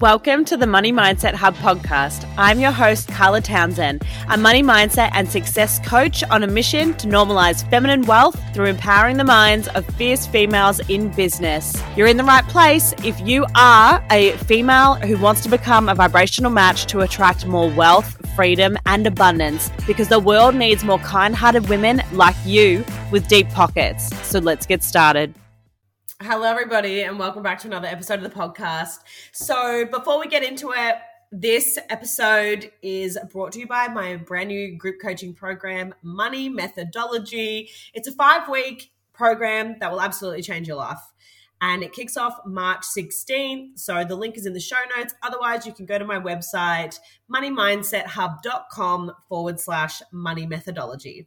Welcome to the Money Mindset Hub podcast. I'm your host, Carla Townsend, a money mindset and success coach on a mission to normalize feminine wealth through empowering the minds of fierce females in business. You're in the right place if you are a female who wants to become a vibrational match to attract more wealth, freedom, and abundance because the world needs more kind hearted women like you with deep pockets. So let's get started. Hello, everybody, and welcome back to another episode of the podcast. So, before we get into it, this episode is brought to you by my brand new group coaching program, Money Methodology. It's a five week program that will absolutely change your life. And it kicks off March 16th. So the link is in the show notes. Otherwise, you can go to my website, moneymindset.hub.com forward slash money methodology.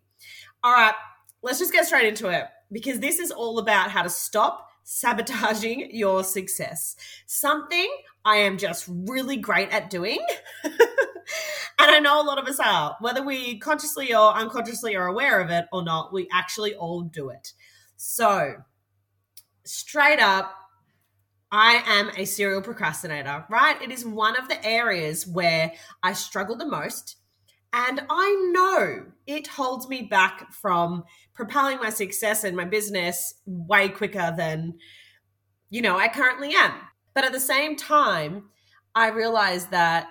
All right, let's just get straight into it because this is all about how to stop sabotaging your success. Something I am just really great at doing. and I know a lot of us are, whether we consciously or unconsciously are aware of it or not, we actually all do it. So, straight up, I am a serial procrastinator, right? It is one of the areas where I struggle the most. And I know it holds me back from propelling my success and my business way quicker than, you know, I currently am. But at the same time, I realize that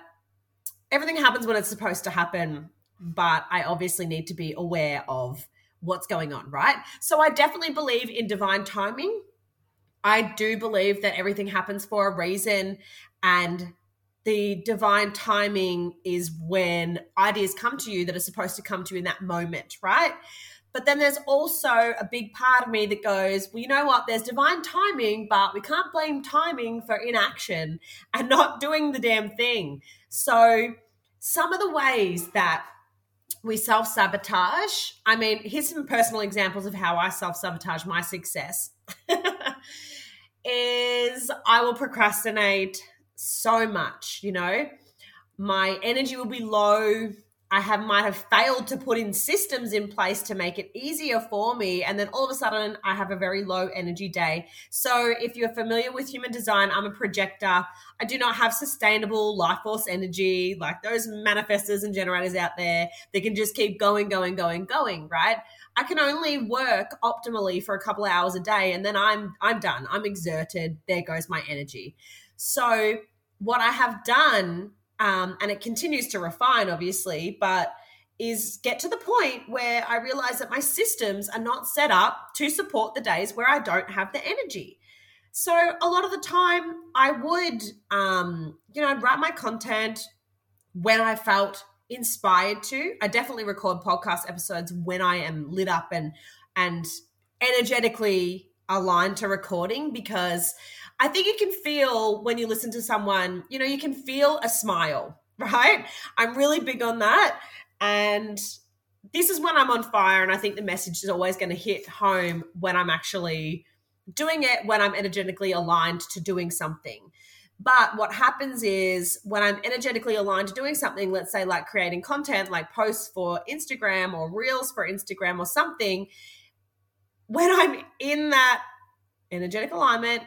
everything happens when it's supposed to happen, but I obviously need to be aware of what's going on, right? So I definitely believe in divine timing. I do believe that everything happens for a reason and the divine timing is when ideas come to you that are supposed to come to you in that moment, right? But then there's also a big part of me that goes, well, you know what? There's divine timing, but we can't blame timing for inaction and not doing the damn thing. So, some of the ways that we self sabotage, I mean, here's some personal examples of how I self sabotage my success. is I will procrastinate so much, you know. My energy will be low. I have might have failed to put in systems in place to make it easier for me and then all of a sudden I have a very low energy day. So if you're familiar with human design, I'm a projector. I do not have sustainable life force energy like those manifestors and generators out there. They can just keep going going going going, right? I can only work optimally for a couple of hours a day and then I'm I'm done. I'm exerted. There goes my energy. So, what I have done, um, and it continues to refine, obviously, but is get to the point where I realize that my systems are not set up to support the days where I don't have the energy. So a lot of the time, I would, um, you know, I'd write my content when I felt inspired to. I definitely record podcast episodes when I am lit up and and energetically aligned to recording because I think you can feel when you listen to someone, you know, you can feel a smile, right? I'm really big on that. And this is when I'm on fire. And I think the message is always going to hit home when I'm actually doing it, when I'm energetically aligned to doing something. But what happens is when I'm energetically aligned to doing something, let's say like creating content, like posts for Instagram or reels for Instagram or something, when I'm in that energetic alignment,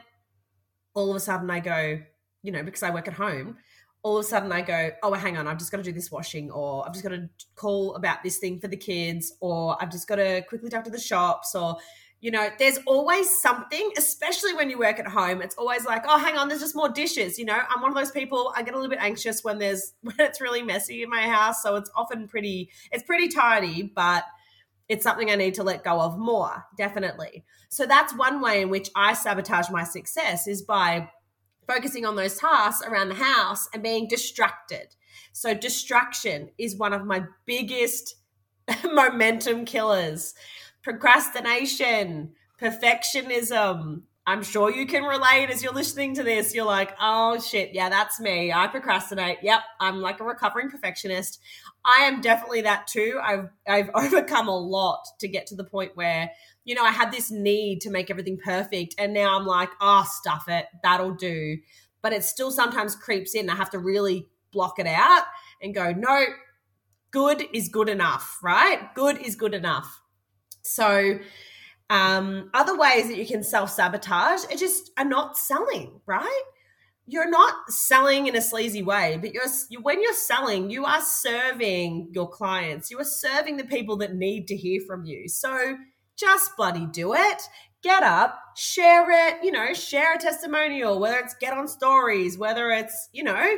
all of a sudden I go, you know, because I work at home, all of a sudden I go, oh, hang on, I've just got to do this washing, or I've just got to call about this thing for the kids, or I've just got to quickly duck to the shops, or, you know, there's always something, especially when you work at home. It's always like, oh, hang on, there's just more dishes. You know, I'm one of those people, I get a little bit anxious when there's, when it's really messy in my house. So it's often pretty, it's pretty tidy, but it's something I need to let go of more, definitely. So that's one way in which I sabotage my success is by focusing on those tasks around the house and being distracted. So distraction is one of my biggest momentum killers. Procrastination, perfectionism, I'm sure you can relate as you're listening to this. You're like, oh shit, yeah, that's me. I procrastinate. Yep, I'm like a recovering perfectionist. I am definitely that too. I've I've overcome a lot to get to the point where, you know, I had this need to make everything perfect. And now I'm like, oh, stuff it. That'll do. But it still sometimes creeps in. I have to really block it out and go, no, good is good enough, right? Good is good enough. So um, other ways that you can self sabotage are just are not selling, right? you're not selling in a sleazy way, but you're when you're selling, you are serving your clients. You are serving the people that need to hear from you. So just bloody do it. Get up, share it, you know, share a testimonial, whether it's get on stories, whether it's, you know,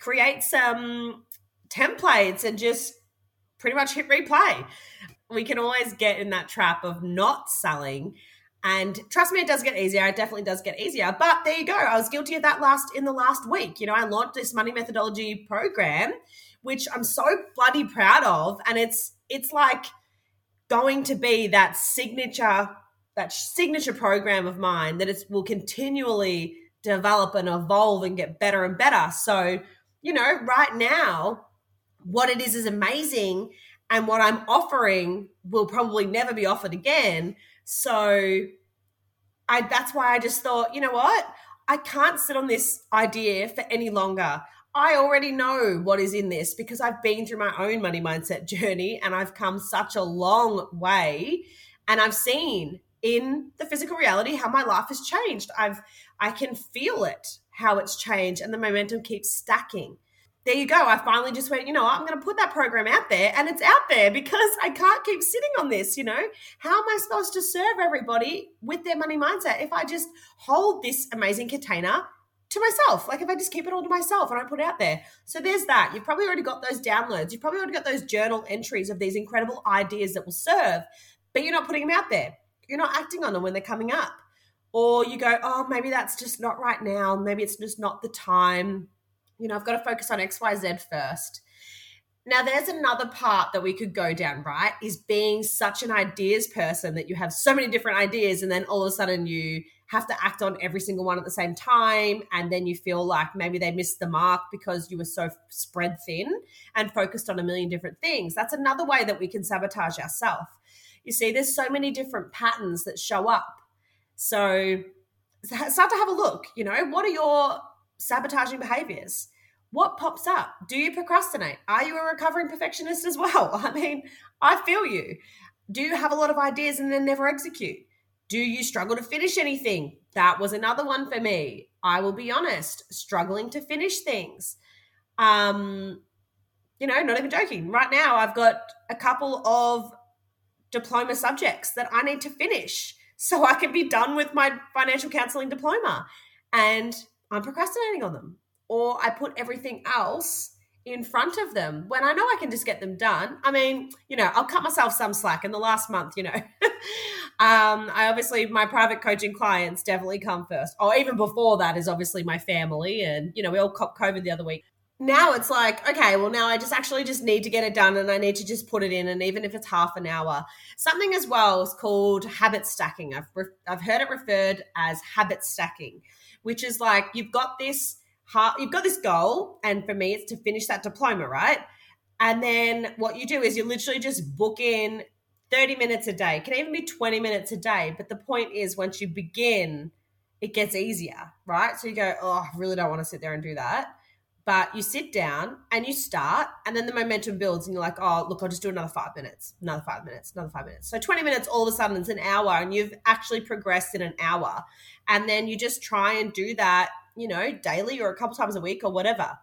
create some templates and just pretty much hit replay. We can always get in that trap of not selling and trust me, it does get easier. It definitely does get easier. But there you go. I was guilty of that last in the last week. You know, I launched this money methodology program, which I'm so bloody proud of. And it's it's like going to be that signature, that signature program of mine that it will continually develop and evolve and get better and better. So, you know, right now, what it is is amazing. And what I'm offering will probably never be offered again so I that's why I just thought, you know what? I can't sit on this idea for any longer. I already know what is in this because I've been through my own money mindset journey and I've come such a long way and I've seen in the physical reality how my life has changed. I've I can feel it how it's changed and the momentum keeps stacking there you go. I finally just went, you know, I'm going to put that program out there and it's out there because I can't keep sitting on this, you know. How am I supposed to serve everybody with their money mindset if I just hold this amazing container to myself? Like if I just keep it all to myself and I put it out there. So there's that. You've probably already got those downloads. You've probably already got those journal entries of these incredible ideas that will serve, but you're not putting them out there. You're not acting on them when they're coming up. Or you go, oh, maybe that's just not right now. Maybe it's just not the time you know, I've got to focus on XYZ first. Now, there's another part that we could go down, right? Is being such an ideas person that you have so many different ideas, and then all of a sudden you have to act on every single one at the same time. And then you feel like maybe they missed the mark because you were so spread thin and focused on a million different things. That's another way that we can sabotage ourselves. You see, there's so many different patterns that show up. So start to have a look. You know, what are your sabotaging behaviors? What pops up? Do you procrastinate? Are you a recovering perfectionist as well? I mean, I feel you. Do you have a lot of ideas and then never execute? Do you struggle to finish anything? That was another one for me. I will be honest, struggling to finish things. Um, you know, not even joking. Right now, I've got a couple of diploma subjects that I need to finish so I can be done with my financial counseling diploma. And I'm procrastinating on them. Or I put everything else in front of them when I know I can just get them done. I mean, you know, I'll cut myself some slack in the last month, you know. um, I obviously, my private coaching clients definitely come first. Or even before that is obviously my family. And, you know, we all caught COVID the other week. Now it's like, okay, well, now I just actually just need to get it done and I need to just put it in. And even if it's half an hour, something as well is called habit stacking. I've, re- I've heard it referred as habit stacking which is like you've got this you've got this goal, and for me, it's to finish that diploma, right? And then what you do is you literally just book in 30 minutes a day. It can even be 20 minutes a day. But the point is, once you begin, it gets easier, right? So you go, oh, I really don't want to sit there and do that. But you sit down and you start, and then the momentum builds, and you're like, oh, look, I'll just do another five minutes, another five minutes, another five minutes. So 20 minutes, all of a sudden, it's an hour, and you've actually progressed in an hour. And then you just try and do that, you know, daily or a couple times a week or whatever.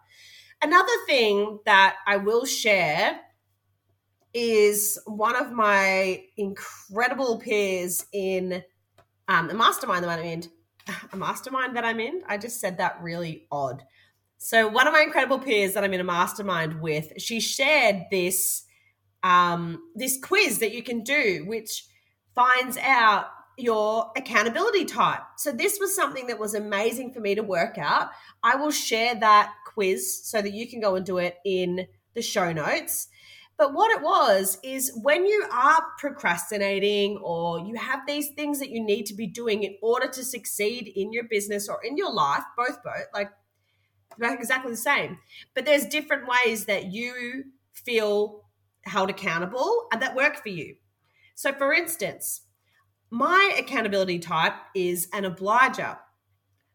Another thing that I will share is one of my incredible peers in um, a mastermind that I'm in. A mastermind that I'm in. I just said that really odd. So one of my incredible peers that I'm in a mastermind with, she shared this um, this quiz that you can do, which finds out your accountability type. So this was something that was amazing for me to work out. I will share that quiz so that you can go and do it in the show notes. But what it was is when you are procrastinating or you have these things that you need to be doing in order to succeed in your business or in your life, both both like exactly the same. But there's different ways that you feel held accountable and that work for you. So for instance, my accountability type is an obliger.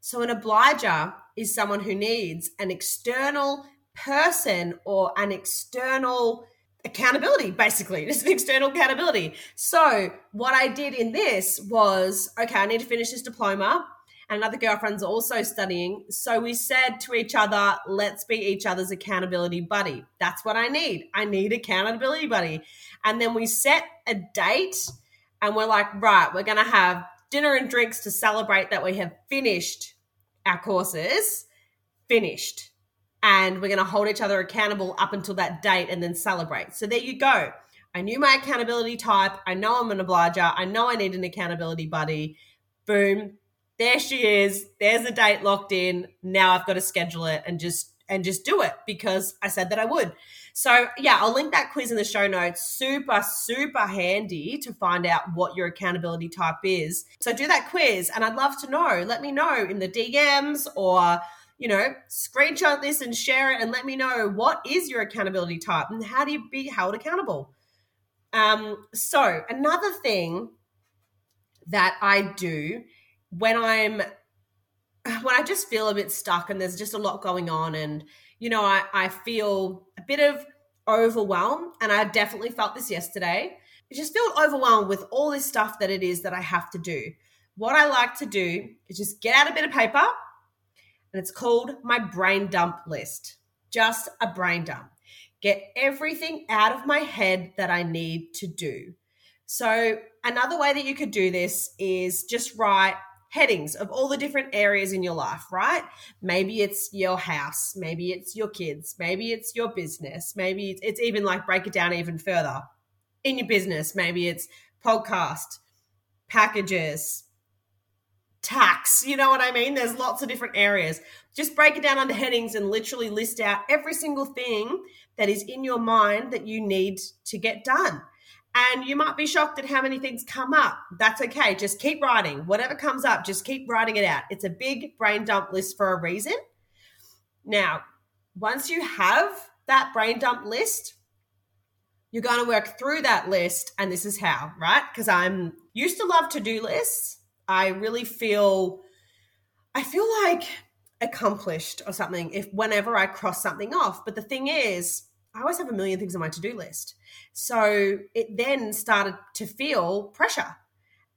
So, an obliger is someone who needs an external person or an external accountability, basically. It's an external accountability. So, what I did in this was okay, I need to finish this diploma. And another girlfriend's also studying. So we said to each other, let's be each other's accountability buddy. That's what I need. I need accountability buddy. And then we set a date and we're like, right, we're going to have dinner and drinks to celebrate that we have finished our courses, finished. And we're going to hold each other accountable up until that date and then celebrate. So there you go. I knew my accountability type. I know I'm an obliger. I know I need an accountability buddy. Boom. There she is. There's a date locked in. Now I've got to schedule it and just and just do it because I said that I would. So, yeah, I'll link that quiz in the show notes. Super, super handy to find out what your accountability type is. So, do that quiz, and I'd love to know. Let me know in the DMs or, you know, screenshot this and share it and let me know what is your accountability type and how do you be held accountable. Um, so, another thing that I do when I'm when I just feel a bit stuck and there's just a lot going on and you know, I, I feel a bit of overwhelm, and I definitely felt this yesterday. I just feel overwhelmed with all this stuff that it is that I have to do. What I like to do is just get out a bit of paper, and it's called my brain dump list. Just a brain dump. Get everything out of my head that I need to do. So, another way that you could do this is just write headings of all the different areas in your life, right? Maybe it's your house, maybe it's your kids, maybe it's your business, maybe it's, even like break it down even further. In your business, maybe it's podcast, packages, tax, you know what I mean? There's lots of different areas. Just break it down under headings and literally list out every single thing that is in your mind that you need to get done. And you might be shocked at how many things come up. That's okay. Just keep writing. Whatever comes up, just keep writing it out. It's a big brain dump list for a reason. Now, once you have that brain dump list, you're going to work through that list. And this is how, right? Because I'm used to love to do lists. I really feel, I feel like accomplished or something if whenever I cross something off. But the thing is, I always have a million things on my to do list. So it then started to feel pressure.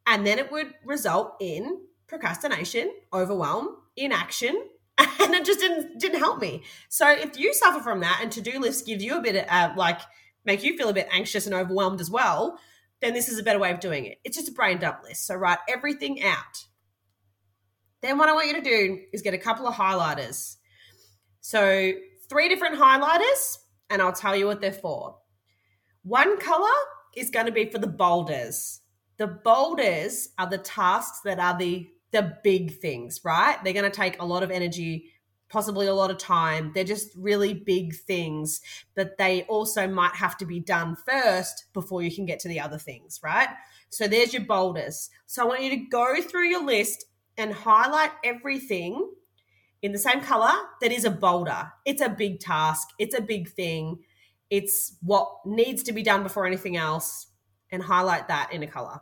And then it would result in procrastination, overwhelm, inaction, and it just didn't didn't help me. So if you suffer from that and to-do lists give you a bit of uh, like make you feel a bit anxious and overwhelmed as well, then this is a better way of doing it. It's just a brain dump list. So write everything out. Then what I want you to do is get a couple of highlighters. So three different highlighters and I'll tell you what they're for. One color is going to be for the boulders. The boulders are the tasks that are the the big things, right? They're going to take a lot of energy, possibly a lot of time. They're just really big things, but they also might have to be done first before you can get to the other things, right? So there's your boulders. So I want you to go through your list and highlight everything in the same color that is a boulder. It's a big task, it's a big thing. It's what needs to be done before anything else, and highlight that in a color.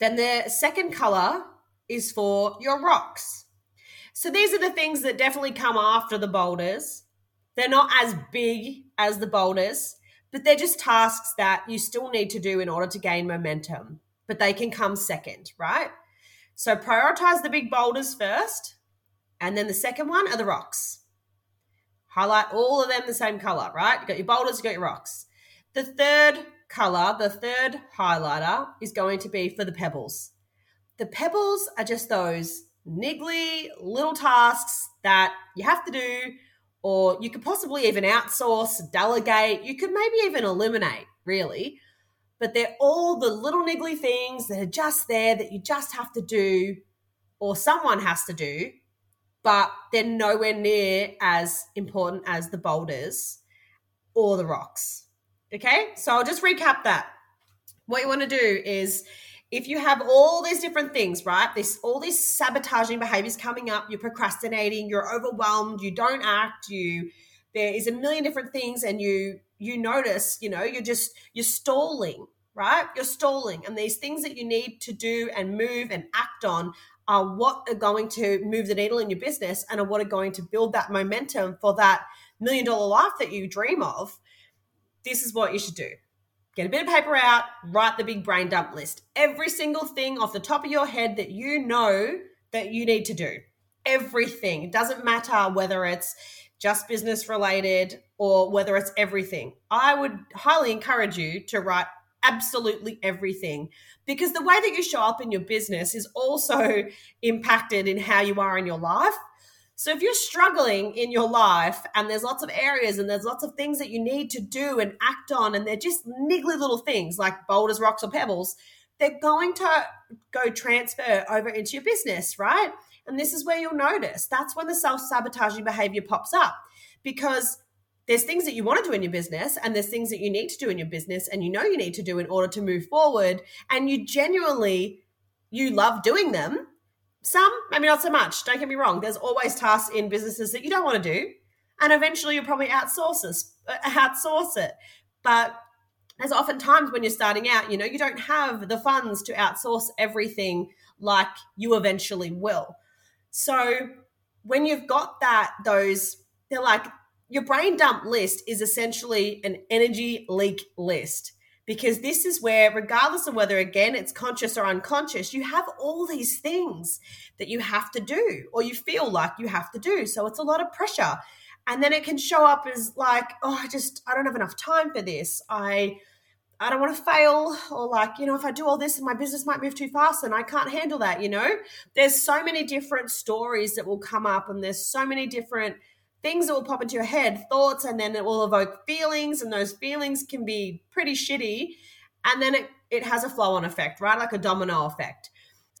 Then the second color is for your rocks. So these are the things that definitely come after the boulders. They're not as big as the boulders, but they're just tasks that you still need to do in order to gain momentum, but they can come second, right? So prioritize the big boulders first and then the second one are the rocks. Highlight all of them the same color, right? You got your boulders, you got your rocks. The third color, the third highlighter is going to be for the pebbles. The pebbles are just those niggly little tasks that you have to do, or you could possibly even outsource, delegate, you could maybe even eliminate, really. But they're all the little niggly things that are just there that you just have to do, or someone has to do but they're nowhere near as important as the boulders or the rocks. Okay, so I'll just recap that. What you want to do is if you have all these different things, right? This all these sabotaging behaviors coming up, you're procrastinating, you're overwhelmed, you don't act, you there is a million different things and you you notice, you know, you're just you're stalling, right? You're stalling and these things that you need to do and move and act on are what are going to move the needle in your business and are what are going to build that momentum for that million dollar life that you dream of, this is what you should do. Get a bit of paper out, write the big brain dump list. Every single thing off the top of your head that you know that you need to do. Everything. It doesn't matter whether it's just business related or whether it's everything. I would highly encourage you to write absolutely everything because the way that you show up in your business is also impacted in how you are in your life. So if you're struggling in your life and there's lots of areas and there's lots of things that you need to do and act on and they're just niggly little things like boulders, rocks or pebbles, they're going to go transfer over into your business, right? And this is where you'll notice that's when the self sabotaging behavior pops up because there's things that you want to do in your business and there's things that you need to do in your business and you know you need to do in order to move forward and you genuinely you love doing them. Some maybe not so much don't get me wrong there's always tasks in businesses that you don't want to do and eventually you'll probably outsource uh, outsource it. But there's often times when you're starting out you know you don't have the funds to outsource everything like you eventually will. So when you've got that, those, they're like, your brain dump list is essentially an energy leak list because this is where, regardless of whether again it's conscious or unconscious, you have all these things that you have to do or you feel like you have to do. So it's a lot of pressure. And then it can show up as like, oh, I just, I don't have enough time for this. I, I don't want to fail, or like, you know, if I do all this, and my business might move too fast and I can't handle that, you know? There's so many different stories that will come up, and there's so many different things that will pop into your head, thoughts, and then it will evoke feelings, and those feelings can be pretty shitty. And then it, it has a flow on effect, right? Like a domino effect.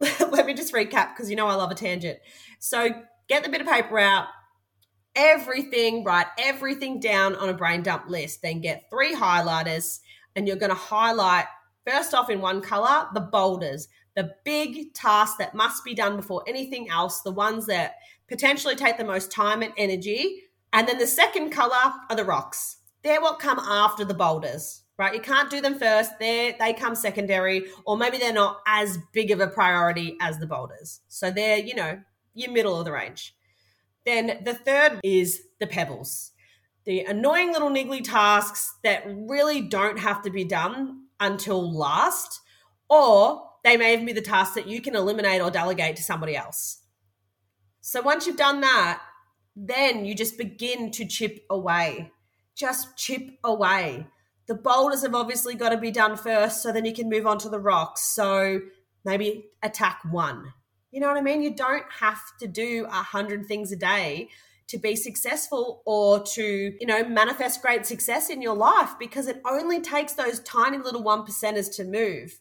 Let me just recap because you know I love a tangent. So get the bit of paper out, everything, write everything down on a brain dump list, then get three highlighters and you're going to highlight first off in one color the boulders, the big tasks that must be done before anything else, the ones that potentially take the most time and energy. And then the second color are the rocks. They're what come after the boulders, right? You can't do them first. They they come secondary, or maybe they're not as big of a priority as the boulders. So they're, you know, your middle of the range. Then the third is the pebbles the annoying little niggly tasks that really don't have to be done until last, or they may even be the tasks that you can eliminate or delegate to somebody else. So once you've done that, then you just begin to chip away. Just chip away. The boulders have obviously got to be done first, so then you can move on to the rocks. So maybe attack one. You know what I mean? You don't have to do a hundred things a day to be successful or to, you know, manifest great success in your life because it only takes those tiny little one percenters to move.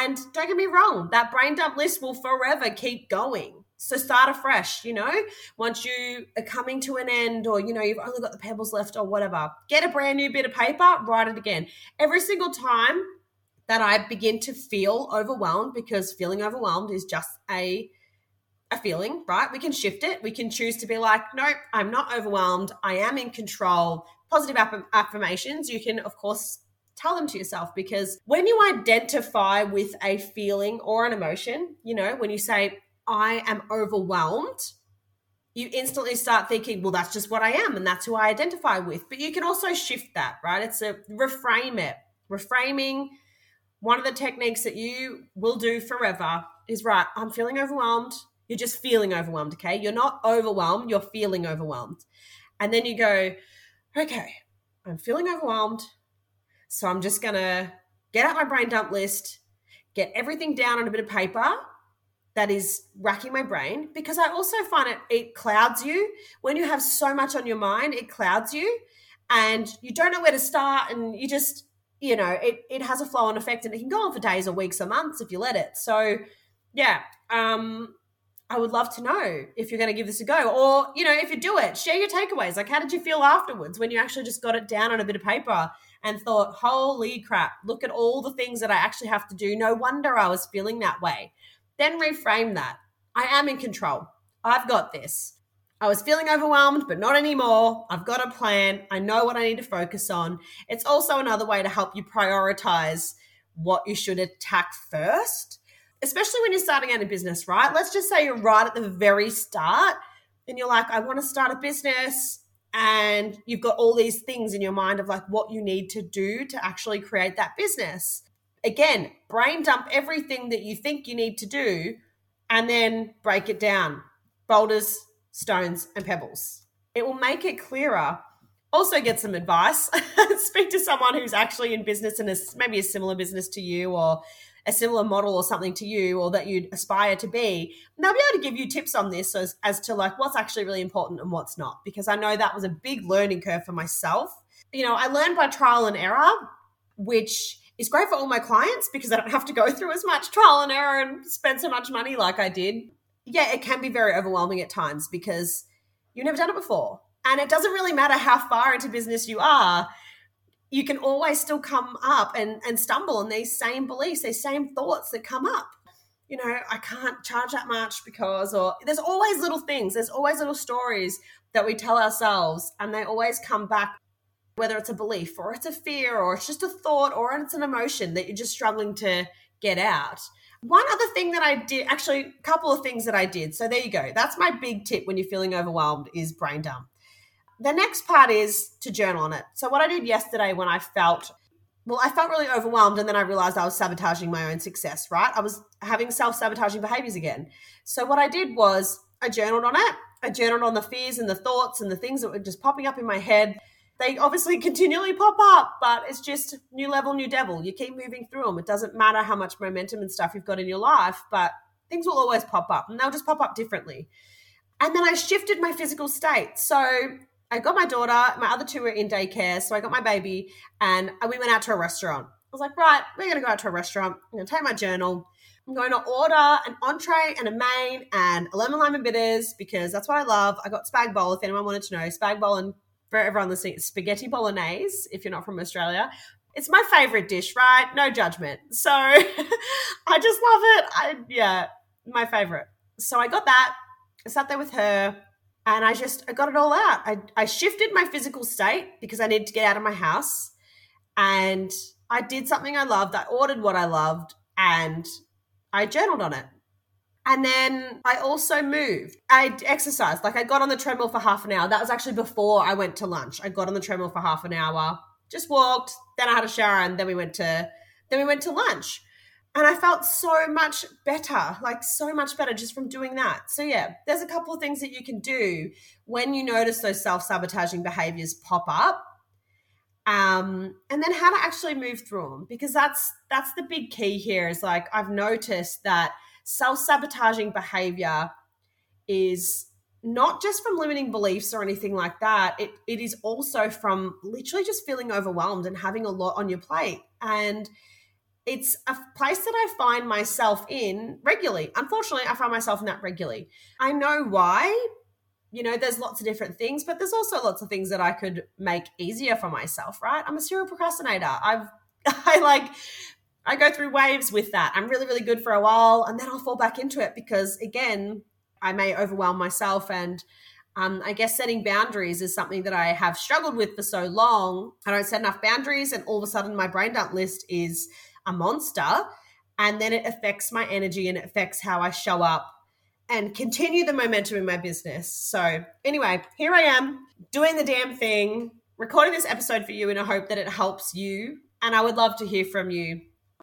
And don't get me wrong, that brain dump list will forever keep going. So start afresh, you know, once you are coming to an end or, you know, you've only got the pebbles left or whatever, get a brand new bit of paper, write it again. Every single time that I begin to feel overwhelmed, because feeling overwhelmed is just a a feeling, right? We can shift it. We can choose to be like, nope, I'm not overwhelmed. I am in control. Positive aff- affirmations, you can, of course, tell them to yourself because when you identify with a feeling or an emotion, you know, when you say, I am overwhelmed, you instantly start thinking, well, that's just what I am and that's who I identify with. But you can also shift that, right? It's a reframe it. Reframing, one of the techniques that you will do forever is right, I'm feeling overwhelmed. You're just feeling overwhelmed, okay? You're not overwhelmed, you're feeling overwhelmed. And then you go, okay, I'm feeling overwhelmed. So I'm just going to get out my brain dump list, get everything down on a bit of paper that is racking my brain because I also find it it clouds you when you have so much on your mind it clouds you and you don't know where to start and you just you know it it has a flow on effect and it can go on for days or weeks or months if you let it so yeah um I would love to know if you're going to give this a go. Or, you know, if you do it, share your takeaways. Like, how did you feel afterwards when you actually just got it down on a bit of paper and thought, holy crap, look at all the things that I actually have to do. No wonder I was feeling that way. Then reframe that. I am in control. I've got this. I was feeling overwhelmed, but not anymore. I've got a plan. I know what I need to focus on. It's also another way to help you prioritize what you should attack first especially when you're starting out a business, right? Let's just say you're right at the very start and you're like, I want to start a business. And you've got all these things in your mind of like what you need to do to actually create that business. Again, brain dump everything that you think you need to do and then break it down boulders, stones, and pebbles. It will make it clearer. Also, get some advice. Speak to someone who's actually in business and is maybe a similar business to you or a similar model or something to you or that you'd aspire to be. They'll be able to give you tips on this as, as to like what's actually really important and what's not. Because I know that was a big learning curve for myself. You know, I learned by trial and error, which is great for all my clients because I don't have to go through as much trial and error and spend so much money like I did. Yeah, it can be very overwhelming at times because you've never done it before. And it doesn't really matter how far into business you are, you can always still come up and, and stumble on these same beliefs, these same thoughts that come up. You know, I can't charge that much because, or there's always little things, there's always little stories that we tell ourselves, and they always come back whether it's a belief or it's a fear or it's just a thought or it's an emotion that you're just struggling to get out. One other thing that I did, actually, a couple of things that I did. So there you go. That's my big tip when you're feeling overwhelmed is brain dump. The next part is to journal on it. So what I did yesterday when I felt well, I felt really overwhelmed and then I realized I was sabotaging my own success, right? I was having self-sabotaging behaviors again. So what I did was I journaled on it. I journaled on the fears and the thoughts and the things that were just popping up in my head they obviously continually pop up, but it's just new level, new devil. You keep moving through them. It doesn't matter how much momentum and stuff you've got in your life, but things will always pop up and they'll just pop up differently. And then I shifted my physical state. So I got my daughter, my other two were in daycare. So I got my baby and we went out to a restaurant. I was like, right, we're going to go out to a restaurant. I'm to take my journal. I'm going to order an entree and a main and a lemon lime and bitters because that's what I love. I got spag bowl, if anyone wanted to know. Spag bowl and for everyone listening, spaghetti bolognese, if you're not from Australia. It's my favorite dish, right? No judgment. So I just love it. I yeah, my favorite. So I got that. I sat there with her and I just I got it all out. I, I shifted my physical state because I needed to get out of my house. And I did something I loved. I ordered what I loved and I journaled on it. And then I also moved. I exercised. Like I got on the treadmill for half an hour. That was actually before I went to lunch. I got on the treadmill for half an hour, just walked, then I had a shower, and then we went to then we went to lunch. And I felt so much better, like so much better just from doing that. So yeah, there's a couple of things that you can do when you notice those self-sabotaging behaviors pop up. Um, and then how to actually move through them because that's that's the big key here is like I've noticed that self sabotaging behavior is not just from limiting beliefs or anything like that. It, it is also from literally just feeling overwhelmed and having a lot on your plate. And it's a place that I find myself in regularly. Unfortunately, I find myself in that regularly. I know why. You know, there's lots of different things, but there's also lots of things that I could make easier for myself, right? I'm a serial procrastinator. I've I like I go through waves with that. I'm really, really good for a while and then I'll fall back into it because, again, I may overwhelm myself. And um, I guess setting boundaries is something that I have struggled with for so long. I don't set enough boundaries, and all of a sudden, my brain dump list is a monster. And then it affects my energy and it affects how I show up and continue the momentum in my business. So, anyway, here I am doing the damn thing, recording this episode for you in a hope that it helps you. And I would love to hear from you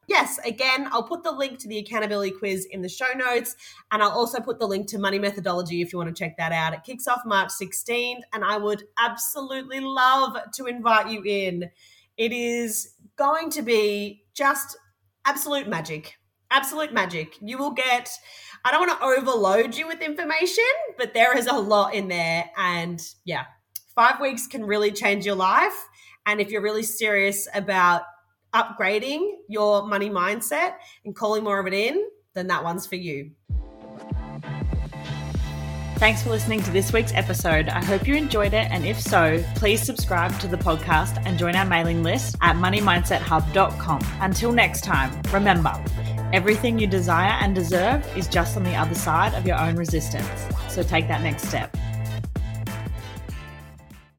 yes, again, I'll put the link to the accountability quiz in the show notes. And I'll also put the link to Money Methodology if you want to check that out. It kicks off March 16th, and I would absolutely love to invite you in. It is going to be just absolute magic. Absolute magic. You will get, I don't want to overload you with information, but there is a lot in there. And yeah, five weeks can really change your life. And if you're really serious about upgrading your money mindset and calling more of it in, then that one's for you. Thanks for listening to this week's episode. I hope you enjoyed it. And if so, please subscribe to the podcast and join our mailing list at moneymindset.hub.com. Until next time, remember everything you desire and deserve is just on the other side of your own resistance. So take that next step.